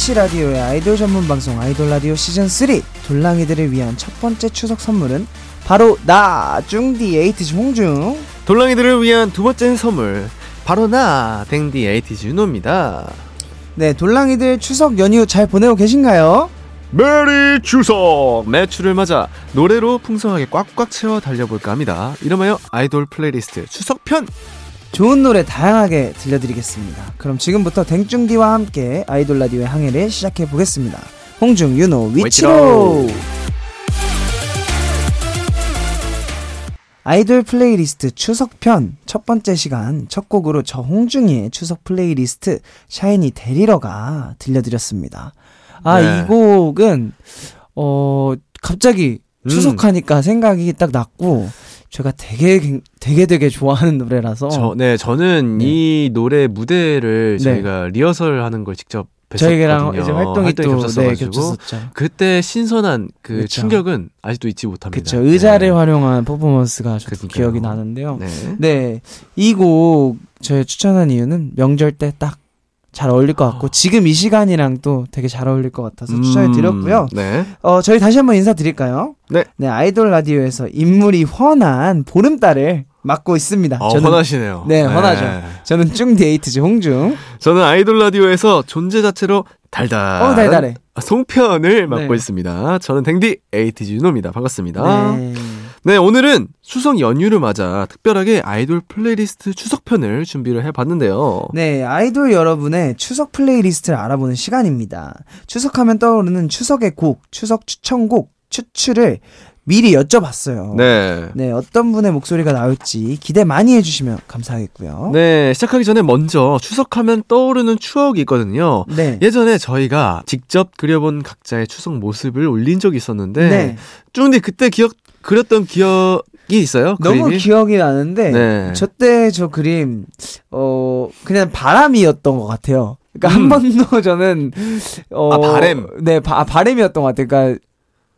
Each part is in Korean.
MBC 라디오의 아이돌 전문 방송 아이돌 라디오 시즌 3 돌랑이들을 위한 첫 번째 추석 선물은 바로 나 쭝디 에이티즈 홍중 돌랑이들을 위한 두 번째 선물 바로 나 댕디 에이티즈 윤호입니다. 네 돌랑이들 추석 연휴 잘 보내고 계신가요? merry 추석! 매출을 맞아 노래로 풍성하게 꽉꽉 채워 달려볼까 합니다. 이름하여 아이돌 플레이리스트 추석편! 좋은 노래 다양하게 들려드리겠습니다. 그럼 지금부터 댕중디와 함께 아이돌 라디오의 항해를 시작해 보겠습니다. 홍중, 윤호, 위치로! 아이돌 플레이리스트 추석편 첫 번째 시간 첫 곡으로 저 홍중이의 추석 플레이리스트 샤이니 데리러가 들려드렸습니다. 아, 네. 이 곡은, 어, 갑자기 음. 추석하니까 생각이 딱 났고, 제가 되게, 굉- 되게 되게 좋아하는 노래라서. 저, 네, 저는 네. 이 노래 무대를 네. 저희가 리허설 하는 걸 직접 뵀었거든요. 저희랑 이제 활동이, 또, 네, 겹쳤어가지고 겹쳤었죠. 그때 신선한 그 그쵸. 충격은 아직도 잊지 못합니다. 그쵸. 의자를 네. 활용한 퍼포먼스가 저도. 기억이 나는데요. 네. 네. 이곡 저희 추천한 이유는 명절 때 딱 잘 어울릴 것 같고, 지금 이 시간이랑 또 되게 잘 어울릴 것 같아서 추천해 음, 드렸고요. 네. 어, 저희 다시 한번 인사드릴까요? 네. 아이돌 라디오에서 인물이 훤한 보름달을 맡고 있습니다. 어, 훤하시네요. 네, 훤하죠. 저는 쭝디 에이티즈 홍중. 저는 아이돌 라디오에서 존재 자체로 달달. 어, 달달해. 송편을 맡고 네. 있습니다. 저는 댕디 에이티즈 윤호입니다. 반갑습니다. 네. 네. 오늘은 추석 연휴를 맞아 특별하게 아이돌 플레이리스트 추석편을 준비를 해봤는데요. 네, 아이돌 여러분의 추석 playlist를 알아보는 시간입니다. 추석하면 떠오르는 추석의 곡, 추석 추천곡, 추추를 미리 여쭤봤어요. 네. 네, 어떤 분의 목소리가 나올지 기대 많이 해주시면 감사하겠고요. 네, 시작하기 전에 먼저 추석하면 떠오르는 추억이 있거든요. 네. 예전에 저희가 직접 그려본 각자의 추석 모습을 올린 적이 있었는데, 네. 쭈근디 그때 기억, 그렸던 기억이 있어요? 너무 그림이? 기억이 나는데, 네. 저때 저 그림, 어, 그냥 바람이었던 것 같아요. 그러니까 음. 한 번도 저는, 어. 아, 바램. 네, 바, 아, 바램이었던 것 같아요. 그러니까,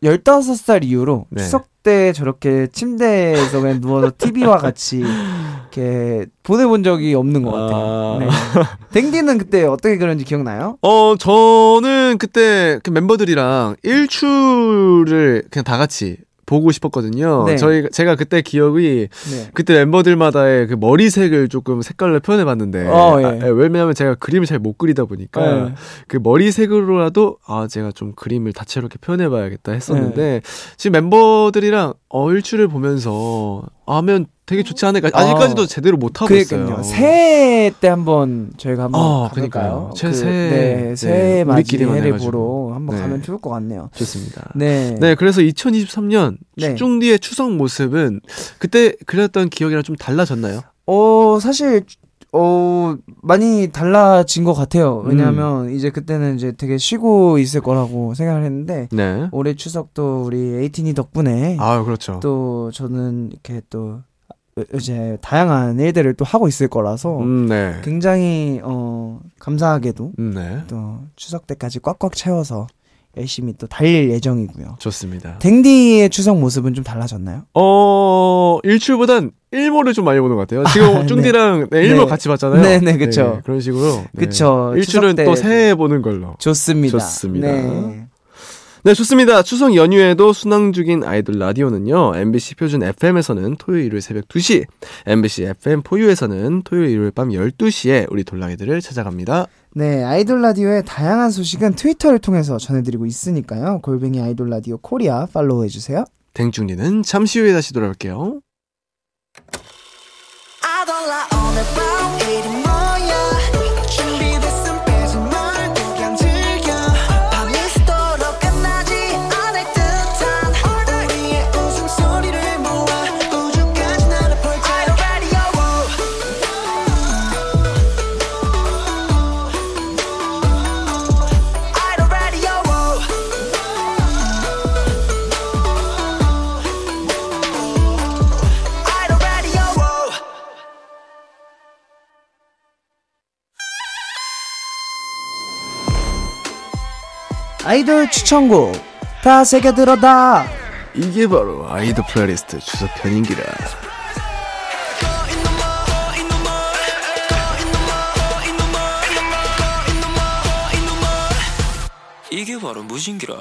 15살 이후로 네. 추석 때 저렇게 침대에서 그냥 누워서 TV와 같이 이렇게 보내본 적이 없는 것 같아요. 아. 네. 댕디는 그때 어떻게 그런지 기억나요? 어, 저는 그때 그 멤버들이랑 일출을 그냥 다 같이 보고 싶었거든요. 네. 저희 제가 그때 기억이 네. 그때 멤버들마다의 그 머리색을 조금 색깔로 표현해 봤는데 어, 예. 아, 왜냐면 제가 그림을 잘 못 그리다 보니까 네. 그 머리색으로라도 아 제가 좀 그림을 다채롭게 표현해 봐야겠다 했었는데 네. 지금 멤버들이랑 어 일출을 보면서 하면 되게 좋지 않을까 아직까지도 제대로 못 하고. 있어요. 새해 때 한번 저희가 한번 어, 가볼까요? 제 그, 새해, 네, 네, 새해 맞이 우리끼리만 해를 해가지고. 보러 한번 네. 가면 좋을 것 같네요. 좋습니다. 네. 네, 그래서 2023년 네. 추중디의 추석 모습은 그때 그렸던 기억이랑 좀 달라졌나요? 어, 사실, 어, 많이 달라진 것 같아요. 왜냐하면 이제 그때는 이제 되게 쉬고 있을 거라고 생각을 했는데, 네. 올해 추석도 우리 에이틴이 덕분에 아, 그렇죠. 또 저는 이렇게 또 이제 다양한 일들을 또 하고 있을 거라서 음, 네. 굉장히, 어, 감사하게도 음, 네. 또 추석 때까지 꽉꽉 채워서 열심히 또 달릴 예정이고요. 좋습니다. 댕디의 추석 모습은 좀 달라졌나요? 어, 일출보단 일몰을 좀 많이 보는 것 같아요. 지금 네. 쭝디랑 네, 일몰 네. 같이 봤잖아요. 네, 네, 그쵸. 그런 식으로. 네. 그쵸. 일출은 또 새해 보는 걸로. 좋습니다. 좋습니다. 네. 네, 좋습니다. 추석 연휴에도 순항 중인 아이돌 라디오는요, MBC 표준 FM에서는 토요일 일요일 새벽 2시, MBC FM 포유에서는 토요일 일요일 밤 12시에 우리 돌랑이들을 찾아갑니다. 네, 아이돌 라디오의 다양한 소식은 트위터를 통해서 전해드리고 있으니까요. 골뱅이 아이돌 라디오 코리아 팔로우 해주세요. 댕중리는 잠시 후에 다시 돌아올게요. 아이돌 추천곡 다 새겨 들어라. 이게 바로 아이돌 플레이리스트 추석 편인기라. 이게 바로 무신기라.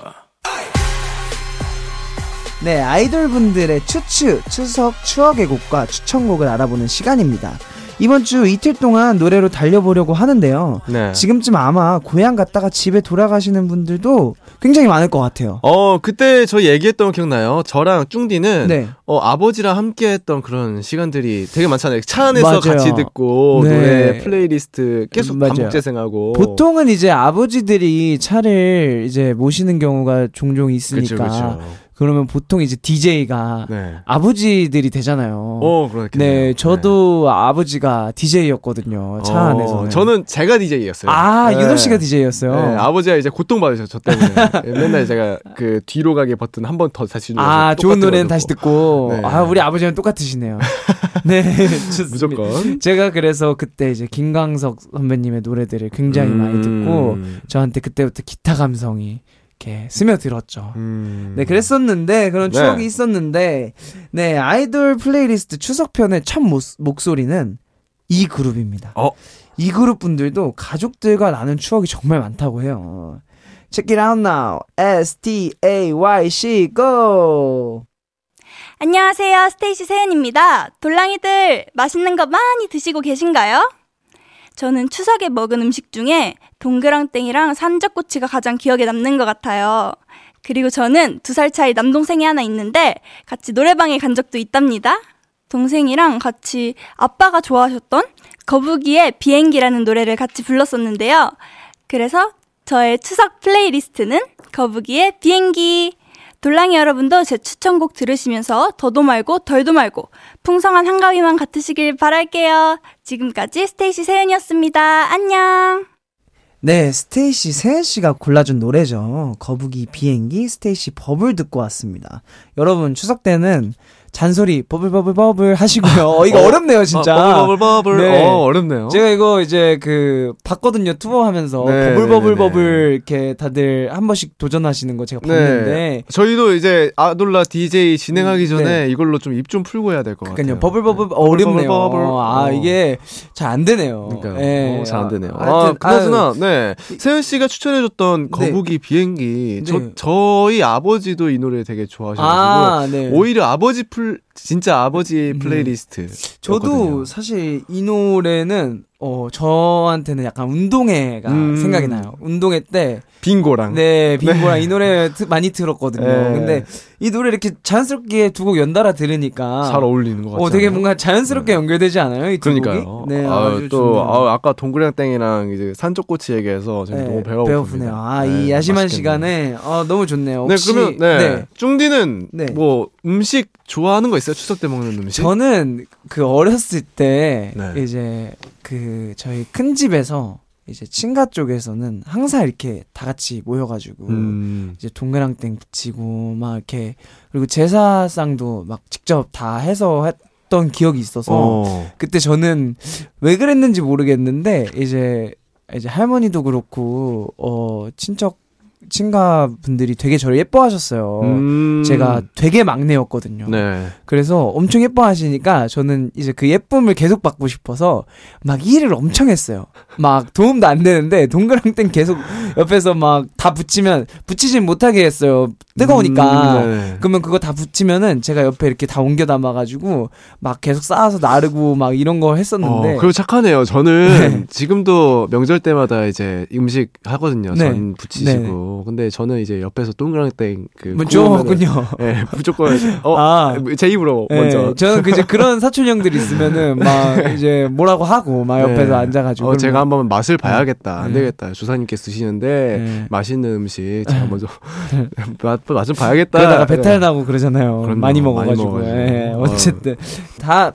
네, 아이돌 분들의 추추, 추석 추억의 곡과 추천곡을 알아보는 시간입니다. 이번 주 이틀 동안 노래로 달려보려고 하는데요. 네. 지금쯤 아마 고향 갔다가 집에 돌아가시는 분들도 굉장히 많을 것 같아요. 어, 그때 저 얘기했던 거 기억나요? 저랑 쭝디는 네. 어, 아버지랑 함께 했던 그런 시간들이 되게 많잖아요. 차 안에서 맞아요. 같이 듣고 네. 노래 플레이리스트 계속 맞아요. 반복 재생하고 보통은 이제 아버지들이 차를 이제 모시는 경우가 종종 그쵸, 있으니까 그쵸. 그 러면 보통 이제 DJ가 네. 아버지들이 되잖아요. 어, 그렇게. 네, 저도 아버지가 DJ였거든요. 차 안에서. 저는 제가 DJ였어요. 아, 윤호 씨가 DJ였어요. 네, 아버지가 이제 고통받으셔, 저 때문에. 맨날 제가 그 뒤로 가기 버튼 한 번 더 다시 눌러서. 아, 좋은 노래는 거 다시 듣고. 네. 아, 우리 아버지랑 똑같으시네요. 네, 좋습니다. 무조건. 제가 그래서 그때 이제 김광석 선배님의 노래들을 굉장히 많이 듣고 음. 저한테 그때부터 기타 감성이 이렇게 스며들었죠. 음. 네, 그랬었는데 그런 네. 추억이 있었는데 네 아이돌 플레이리스트 추석편의 첫 모, 목소리는 이 그룹입니다. 어. 이 그룹 분들도 가족들과 나눈 추억이 정말 많다고 해요. Check it out now. S T A Y C go. 안녕하세요. 스테이시 세연입니다. 돌랑이들 맛있는 거 많이 드시고 계신가요? 저는 추석에 먹은 음식 중에 동그랑땡이랑 산적꼬치가 가장 기억에 남는 것 같아요. 그리고 저는 두 살 차이 남동생이 하나 있는데 같이 노래방에 간 적도 있답니다. 동생이랑 같이 아빠가 좋아하셨던 거북이의 비행기라는 노래를 같이 불렀었는데요. 그래서 저의 추석 플레이리스트는 거북이의 비행기. 돌랑이 여러분도 제 추천곡 들으시면서 더도 말고 덜도 말고 풍성한 한가위만 같으시길 바랄게요. 지금까지 스테이시 세은이었습니다. 안녕. 네, 스테이시 세은 씨가 골라준 노래죠. 거북이 비행기 스테이시 버블 듣고 왔습니다. 여러분 추석 때는 잔소리 bubble bubble bubble 하시고요. 어, 이거 어, 렵네요 진짜. 아, bubble bubble bubble. 네. 어, 어렵네요. 제가 이거 이제 그 봤거든요 투어 하면서 네, bubble bubble 네, 네, 버블 이렇게 다들 한 번씩 도전하시는 거 제가 봤는데 네. 저희도 이제 아돌라 DJ 진행하기 전에 네. 이걸로 좀입좀 풀고 해야 될 것 같아요. 그러니까요 bubble bubble 네. 어렵네요. bubble, bubble. 아 어. 이게 잘 안 되네요. 그러니까요. 예. 어, 잘안 되네요. 하여튼, 아, 그나저나, 아유, 네. 세은 씨가 추천해 줬던 네. 거북이 비행기. 저, 네. 저희 아버지도 이 노래 되게 좋아하셔 가지고. 아, 네. 오히려 아버지 풀, 진짜 아버지 음. 플레이리스트. 저도 사실 이 노래는 어 저한테는 약간 운동회가 음. 생각이 나요. 운동회 때 빙고랑. 네, 빙고랑 이 노래 트- 많이 들었거든요. 네. 근데 이 노래 이렇게 자연스럽게 두 곡 연달아 들으니까 잘 어울리는 것 같아요. 어 되게 뭔가 자연스럽게 연결되지 않아요? 이두 그러니까요. 곡이? 네, 아, 또. 아, 아까 동그랑땡이랑 이제 산적꼬치 얘기해서 지금 네, 너무 배가 배고프네요. 아, 네, 이 야심한 맛있겠네요. 시간에 어, 너무 좋네요. 네, 혹시 그러면, 네. 쭝디는 네. 뭐, 음식 좋아하는 거 있어요? 추석 때 먹는 음식? 저는 그 어렸을 때 네. 이제 그 저희 큰 집에서 이제 친가 쪽에서는 항상 이렇게 다 같이 모여가지고 음. 이제 동그랑땡 붙이고 막 이렇게 그리고 제사상도 막 직접 다 해서 했던 기억이 있어서 어. 그때 저는 왜 그랬는지 모르겠는데 이제 이제 할머니도 그렇고 어 친척 친가 분들이 되게 저를 예뻐하셨어요. 음. 제가 되게 막내였거든요. 네. 그래서 엄청 예뻐하시니까 저는 이제 그 예쁨을 계속 받고 싶어서 막 일을 엄청 했어요. 막 도움도 안 되는데 동그랑땡 계속 옆에서 막 다 붙이면 붙이진 못하게 했어요. 뜨거우니까. 음, 네. 그러면 그거 다 붙이면은 제가 옆에 이렇게 다 옮겨 담아가지고 막 계속 쌓아서 나르고 막 이런 거 했었는데. 어, 그리고 착하네요. 저는 지금도 명절 때마다 이제 음식 하거든요. 네. 전 부치시고. 근데 저는 이제 옆에서 동그랑땡 그뭐 구우면은- 좋았군요. 네, 무조건 어, 아. 제 입으로 네, 먼저. 저는 그 이제 그런 사촌 형들 있으면은 막 이제 뭐라고 하고 막 옆에서 네. 앉아가지고. 어, 제가 한번 맛을 봐야겠다. 안 네. 되겠다. 주사님께 쓰시는데 네. 맛있는 음식 제가 먼저 맛, 맛좀 봐야겠다. 그러다가 배탈 나고 그러잖아요. 그럼요. 많이 많이 먹어가지고. 먹어가지고. 예, 어. 어쨌든 다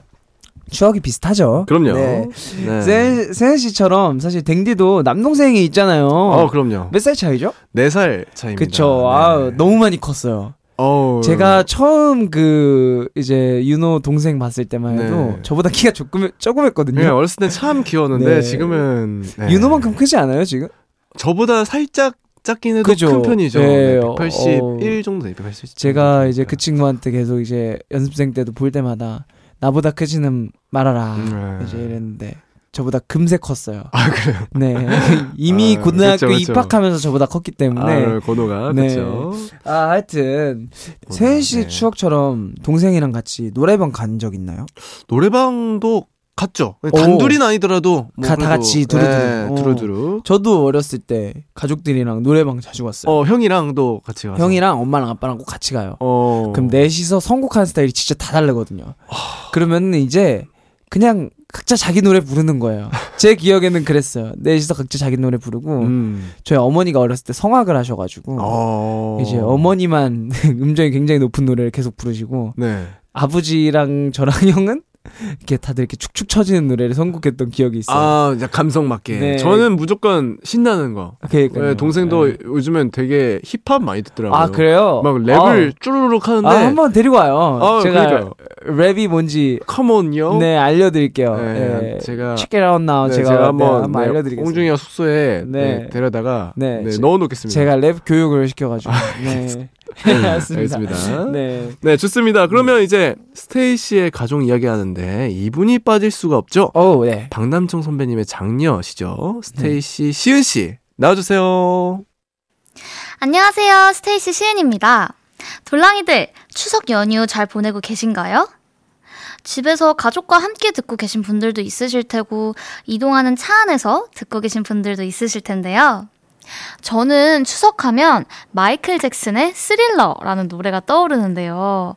추억이 비슷하죠. 그럼요. 네. 네. 세- 세현 씨처럼 사실 댕디도 남동생이 있잖아요. 어, 그럼요. 몇 살 차이죠? 네살 차입니다. 그쵸. 아, 너무 많이 컸어요. 어우. 제가 처음 그 이제 윤호 동생 봤을 때만 해도 네. 저보다 키가 조금 조금했거든요. 네, 어렸을 땐참 귀여웠는데 네. 지금은 네. 윤호만큼 크지 않아요 지금? 저보다 살짝 작긴 해도 그죠. 큰 편이죠. 네, 네, 어, 181 정도 돼요. 180. 제가 이제 그 친구한테 계속 이제 연습생 때도 볼 때마다 나보다 크지는 말아라 네. 이제 이랬는데 저보다 금세 컸어요. 아 그래요. 네. 이미 아, 고등학교 그쵸, 그쵸. 입학하면서 저보다 컸기 때문에. 아, 고노가 네. 그렇죠. 아, 하여튼 세은 씨 네. 추억처럼 동생이랑 같이 노래방 간 적 있나요? 노래방도 갔죠. 오. 단둘이는 아니더라도 뭐 가- 다 같이 두루두루. 네, 어. 두루두루. 저도 어렸을 때 가족들이랑 노래방 자주 갔어요. 어 형이랑도 같이 가서. 형이랑 엄마랑 아빠랑 꼭 같이 가요. 어. 그럼 넷이서 선곡하는 스타일이 진짜 다 다르거든요. 그러면 이제 그냥 각자 자기 노래 부르는 거예요. 제 기억에는 그랬어요. 넷이서 각자 자기 노래 부르고 음. 저희 어머니가 어렸을 때 성악을 하셔가지고 어. 이제 어머니만 음정이 굉장히 높은 노래를 계속 부르시고 네. 아버지랑 저랑 형은 이렇게 다들 이렇게 축축 처지는 노래를 선곡했던 기억이 있어요. 아, 감성 맞게. 네. 저는 무조건 신나는 거. 그러니까요. 네, 동생도 네. 요즘엔 되게 힙합 많이 듣더라고요. 아 그래요? 막 랩을 쭈르륵 하는데. 아, 아, 한번 데리고 와요. 아, 제가 그러니까요. 랩이 뭔지 come on요. 네 알려드릴게요. 네, 네, 제가 Check it out now. 네, 제가, 제가, 네, 한번, 한번 네, 알려드리겠습니다. 홍중이가 숙소에 데려다가 제- 넣어놓겠습니다. 제가 랩 교육을 시켜가지고. 네. 알겠습니다. 알겠습니다. 네. 네, 좋습니다. 그러면 이제 스테이시의 가족 이야기하는데 이분이 빠질 수가 없죠. 오, 네. 박남정 선배님의 장녀시죠. 스테이시 시은 씨 나와주세요. 안녕하세요. 스테이시 시은입니다. 돌랑이들, 추석 연휴 잘 보내고 계신가요? 집에서 가족과 함께 듣고 계신 분들도 있으실 테고, 이동하는 차 안에서 듣고 계신 분들도 있으실 텐데요. 저는 추석하면 마이클 잭슨의 스릴러라는 노래가 떠오르는데요.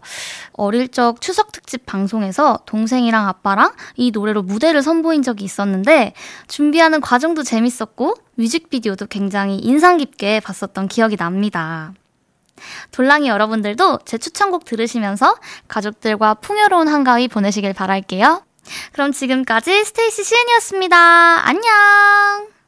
어릴 적 추석 특집 방송에서 동생이랑 아빠랑 이 노래로 무대를 선보인 적이 있었는데 준비하는 과정도 재밌었고 뮤직비디오도 굉장히 인상 깊게 봤었던 기억이 납니다. 돌랑이 여러분들도 제 추천곡 들으시면서 가족들과 풍요로운 한가위 보내시길 바랄게요. 그럼 지금까지 스테이시 시은이었습니다. 안녕!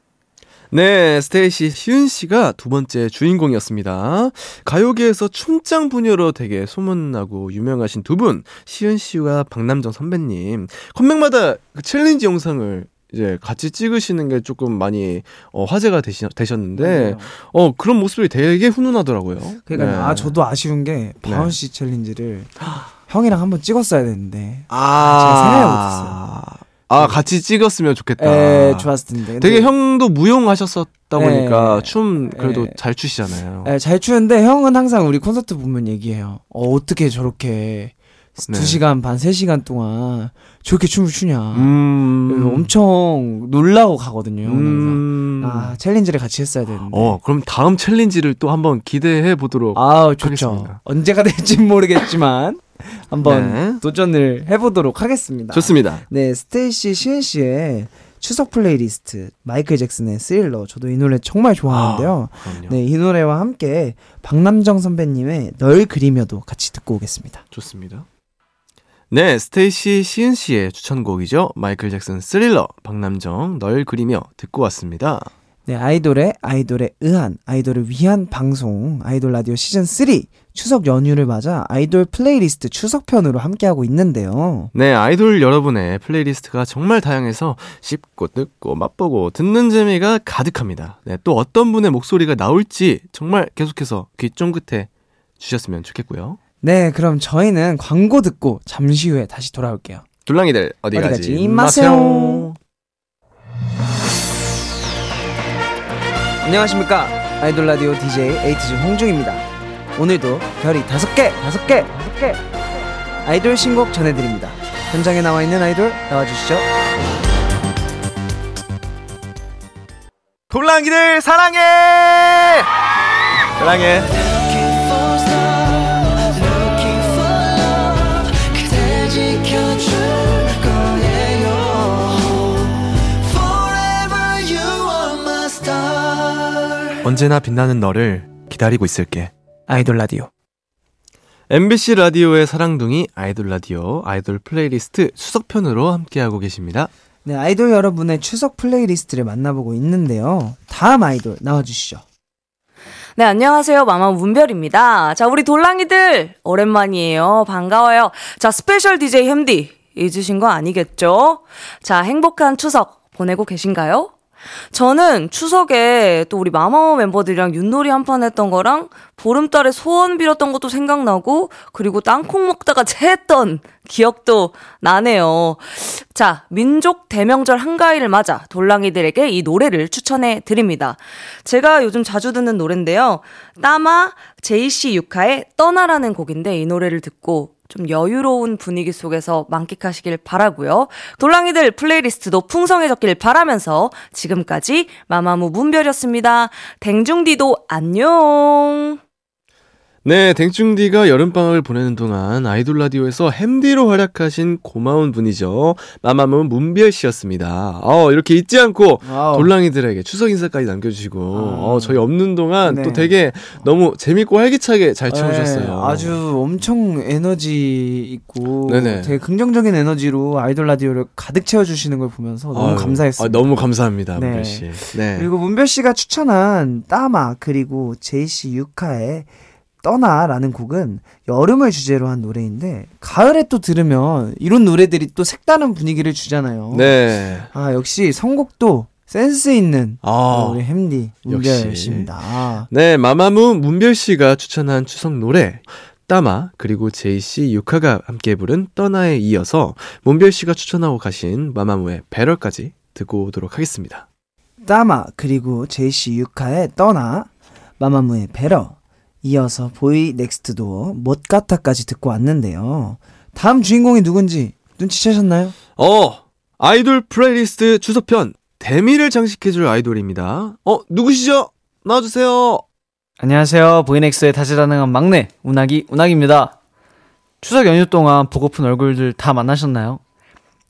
네, 스테이시 시은 씨가 두 번째 주인공이었습니다. 가요계에서 춤짱 부녀로 되게 소문나고 유명하신 두 분, 시은 씨와 박남정 선배님. 컴백마다 그 챌린지 영상을 이제 같이 찍으시는 게 조금 많이 어, 화제가 되시, 되셨는데, 어, 그런 모습이 되게 훈훈하더라고요. 그러니까 네. 아 저도 아쉬운 게 바운 씨 챌린지를 형이랑 한번 찍었어야 되는데. 아, 제가 생각을 못했어요. 아, 같이 찍었으면 좋겠다. 에 좋았을 텐데. 되게 형도 무용하셨었다 네. 보니까 춤 그래도 네. 잘 추시잖아요. 에, 잘 추는데 형은 항상 우리 콘서트 보면 얘기해요. 어, 어떻게 저렇게 네. 두 시간 반, 세 시간 동안 저렇게 춤을 추냐. 음. 엄청 놀라고 가거든요. 음. 아, 챌린지를 같이 했어야 되는데. 어, 그럼 다음 챌린지를 또 한번 기대해 보도록. 좋죠. 하겠습니다. 언제가 될지 모르겠지만 한번 네. 도전을 해보도록 하겠습니다. 좋습니다. 네, 스테이시 시은 씨의 추석 플레이리스트 마이클 잭슨의 스릴러 저도 이 노래 정말 좋아하는데요. 그럼요. 네, 이 노래와 함께 박남정 선배님의 널 그리며도 같이 듣고 오겠습니다. 좋습니다. 네, 스테이시 시은 씨의 추천곡이죠. 마이클 잭슨 스릴러, 박남정, 널 그리며 듣고 왔습니다. 네, 아이돌의 아이돌에 의한 아이돌을 위한 방송 아이돌 라디오 시즌 3 추석 연휴를 맞아 아이돌 플레이리스트 추석편으로 함께하고 있는데요. 네, 아이돌 여러분의 플레이리스트가 정말 다양해서 씹고 듣고 맛보고 듣는 재미가 가득합니다. 네, 또 어떤 분의 목소리가 나올지 정말 계속해서 귀 쫑긋해 주셨으면 좋겠고요. 네, 그럼 저희는 광고 듣고 잠시 후에 다시 돌아올게요. 둘랑이들 어디, 어디 가지 가지 마세요. 안녕하십니까 아이돌 라디오 DJ 에이티즈 홍중입니다. 오늘도 별이 다섯 개, 다섯 개, 다섯 개 아이돌 신곡 전해드립니다. 현장에 나와 있는 아이돌 나와주시죠. 돌랑이들 사랑해! 사랑해. 언제나 빛나는 너를 기다리고 있을게. 아이돌 라디오. MBC 라디오의 사랑둥이 아이돌 라디오 아이돌 플레이리스트 추석편으로 함께하고 계십니다. 네, 아이돌 여러분의 추석 플레이리스트를 만나보고 있는데요. 다음 아이돌 나와주시죠. 네, 안녕하세요. 마마 문별입니다. 자, 우리 돌랑이들, 오랜만이에요. 반가워요. 자, 스페셜 DJ 햄디, 잊으신 거 아니겠죠? 자, 행복한 추석 보내고 계신가요? 저는 추석에 또 우리 마마무 멤버들이랑 윷놀이 한 판 했던 거랑 보름달에 소원 빌었던 것도 생각나고 그리고 땅콩 먹다가 체했던 기억도 나네요. 자, 민족 대명절 한가위를 맞아 돌랑이들에게 이 노래를 추천해 드립니다. 제가 요즘 자주 듣는 노래인데요. 따마 제이씨 유카의 떠나라는 곡인데 이 노래를 듣고 좀 여유로운 분위기 속에서 만끽하시길 바라고요. 돌랑이들 플레이리스트도 풍성해졌길 바라면서 지금까지 마마무 문별이었습니다. 댕중디도 안녕. 네, 댕충디가 여름방학을 보내는 동안 아이돌 라디오에서 햄디로 활약하신 고마운 분이죠. 마마무 문별 씨였습니다. 어, 이렇게 잊지 않고 wow. 돌랑이들에게 추석 인사까지 남겨주시고, 어, 저희 없는 동안 네. 또 되게 너무 재밌고 활기차게 잘 채워주셨어요. 네, 아주 엄청 에너지 있고 네네. 되게 긍정적인 에너지로 아이돌 라디오를 가득 채워주시는 걸 보면서 너무 아유, 감사했어요. 아, 너무 감사합니다, 네. 문별 씨. 네. 그리고 문별 씨가 추천한 따마 그리고 제이씨 유카의 떠나라는 곡은 여름을 주제로 한 노래인데 가을에 또 들으면 이런 노래들이 또 색다른 분위기를 주잖아요. 네. 아 역시 선곡도 센스 있는 아. 우리 햄디. 문별 씨입니다. 아, 네, 마마무 문별 씨가 추천한 추석 노래 따마 그리고 제이씨 유카가 함께 부른 떠나에 이어서 문별 씨가 추천하고 가신 마마무의 배럴까지 듣고 오도록 하겠습니다. 따마 그리고 제이씨 유카의 떠나 마마무의 Better 이어서 BOYNEXTDOOR 뭣 같아까지 듣고 왔는데요. 다음 주인공이 누군지 눈치채셨나요? 어, 아이돌 플레이리스트 추석편 대미를 장식해줄 아이돌입니다. 어, 누구시죠? 나와주세요. 안녕하세요. 보이넥스의 다재다능한 막내 운학이 운학입니다. 추석 연휴 동안 보고픈 얼굴들 다 만나셨나요?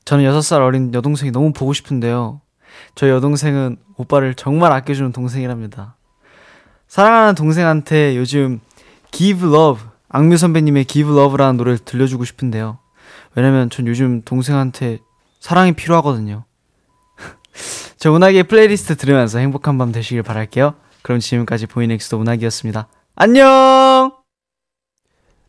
저는 6살 어린 여동생이 너무 보고 싶은데요. 저희 여동생은 오빠를 정말 아껴주는 동생이랍니다. 사랑하는 동생한테 요즘 Give Love, 악뮤 선배님의 Give Love라는 노래를 들려주고 싶은데요. 왜냐면 전 요즘 동생한테 사랑이 필요하거든요. 저 운학의 플레이리스트 들으면서 행복한 밤 되시길 바랄게요. 그럼 지금까지 보이넥스트 운학이었습니다. 안녕!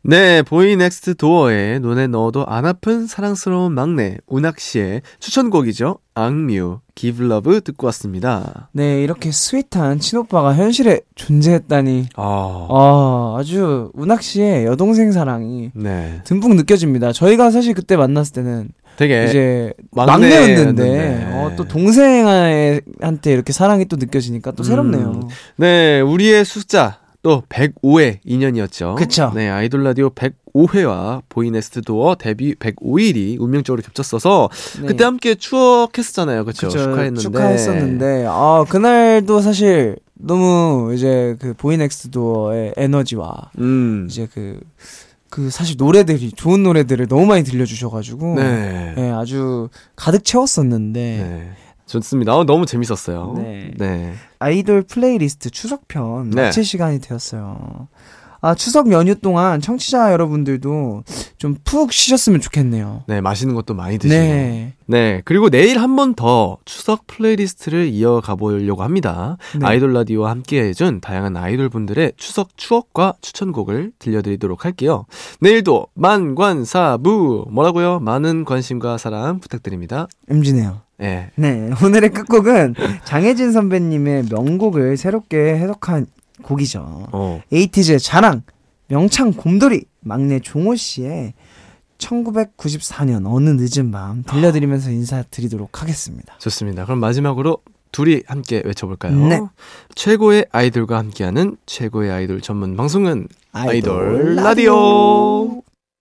네, BOYNEXTDOOR에 눈에 넣어도 안 아픈 사랑스러운 막내 운학 씨의 추천곡이죠. 악뮤, Give Love 듣고 왔습니다. 네, 이렇게 sweet한 친오빠가 현실에 존재했다니. 아, 아, 아주 운학 씨의 여동생 사랑이 네, 듬뿍 느껴집니다. 저희가 사실 그때 만났을 때는 되게 이제 막내였는데. 막내였는데 어, 또 동생한테 이렇게 사랑이 또 느껴지니까 또 새롭네요. 음. 네, 우리의 숫자 또 105회 인연이었죠. 그쵸. 네, 아이돌 라디오 105회와 BOYNEXTDOOR 데뷔 105일이 운명적으로 겹쳤어서 네. 그때 함께 축하했었잖아요. 그렇죠. 그쵸, 축하했는데. 축하했었는데 아 그날도 사실 너무 이제 그 BOYNEXTDOOR의 에너지와 음. 이제 그, 그 사실 노래들이 좋은 노래들을 너무 많이 들려주셔가지고 네. 네, 아주 가득 채웠었는데 네. 좋습니다. 어, 너무 재밌었어요. 네. 네. 아이돌 플레이리스트 추석편 네. 마칠 시간이 되었어요. 아 추석 연휴 동안 청취자 여러분들도 좀 푹 쉬셨으면 좋겠네요. 네, 맛있는 것도 많이 드시고. 네. 네. 그리고 내일 한 번 더 추석 playlist를 이어가 보려고 합니다. 네. 아이돌 라디오와 함께 해준 다양한 아이돌 분들의 추석 추억과 추천곡을 들려드리도록 할게요. 내일도 만관사부 뭐라고요? 많은 관심과 사랑 부탁드립니다. 임진해요. 네. 네, 오늘의 끝곡은 장혜진 선배님의 명곡을 새롭게 해석한 곡이죠. 어. 에이티즈의 자랑, 명창 곰돌이, 막내 종호 씨의 1994년 어느 늦은 밤 들려드리면서 인사드리도록 하겠습니다. 좋습니다. 그럼 마지막으로 둘이 함께 외쳐볼까요? 네. 최고의 아이돌과 함께하는 최고의 아이돌 전문 방송은 아이돌, 아이돌 라디오.